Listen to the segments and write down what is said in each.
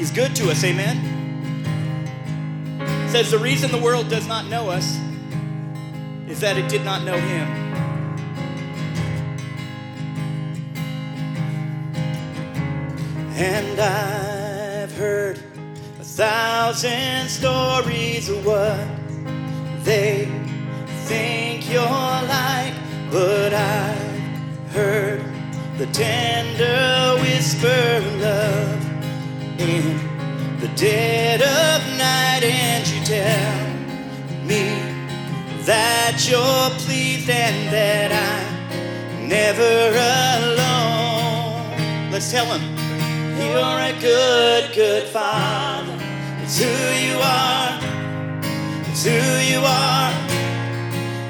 He's good to us, amen? says the reason the world does not know us is that it did not know him. And I've heard a thousand stories of what they think you're like, but I've heard the tender whisper of love in the dead of night, and you tell me that you're pleased and that I'm never alone. Let's tell him, you're a good, good father. It's who you are. It's who you are.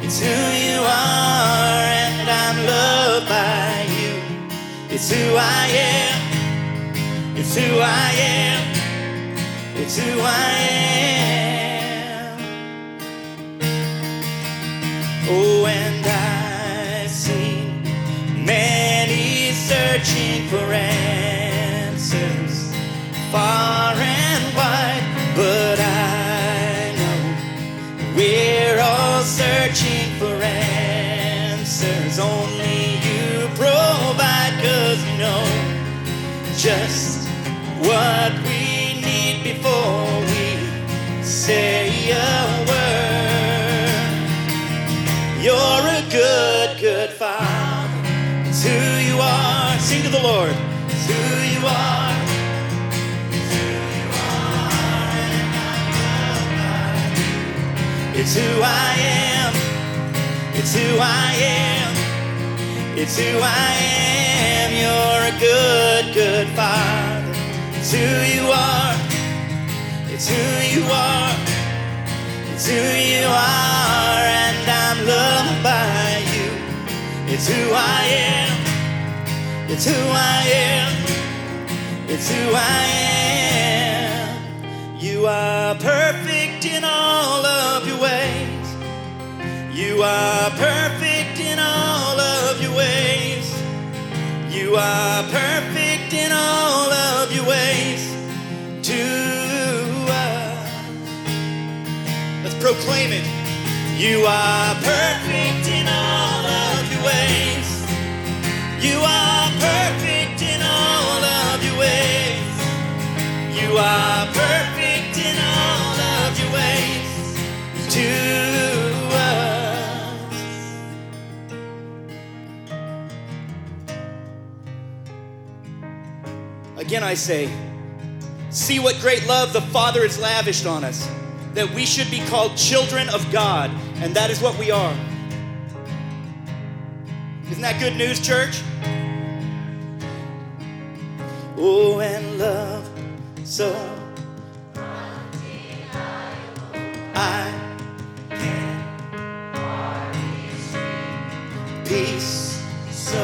It's who you are, and I'm loved by you. It's who I am. It's who I am. It's who I am. Oh, and I've seen many searching for answers far and wide, but I know we're all searching for answers. Only you provide, cause you know just what we need before we say a word. You're a good, good father. It's who you are. Sing to the Lord. It's who you are. It's who you are. It's who I am. It's who I am. It's who I am. You're a good, good father. It's who you are. It's who you are. It's who you are, and I'm loved by you. It's who I am. It's who I am. It's who I am. You are perfect in all of your ways. You are perfect in all of your ways. You are perfect Let's proclaim it. You are perfect in all of your ways. You are perfect in all of your ways. You are perfect in all of your ways to us. Again, I say, see what great love the Father has lavished on us, that we should be called children of God, and that is what we are. Isn't that good news, church? Oh, and love so I can peace so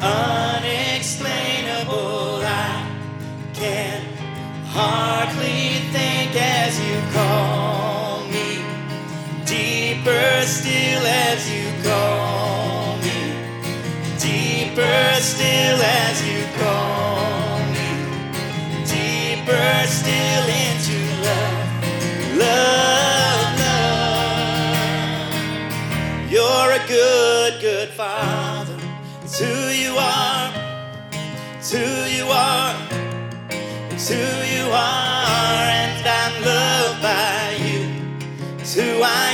unexplainable I can hardly still as you call me deeper still as you call me deeper still into love. Love love. You're a good good father. It's who you are. It's who you are. It's who you are. And I'm loved by you. It's who I am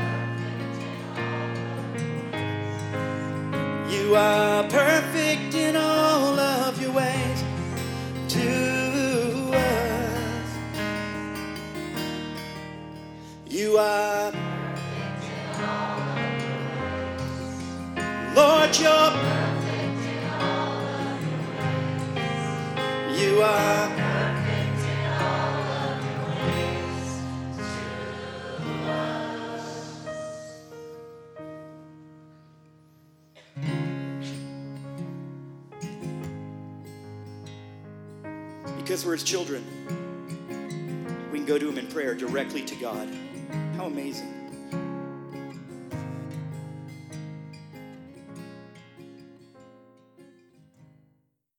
You are perfect in all of your ways to us. You are, perfect in all of your ways. Lord, you're, perfect in all of your ways. you are, because we're his children, we can go to him in prayer directly to God. How amazing.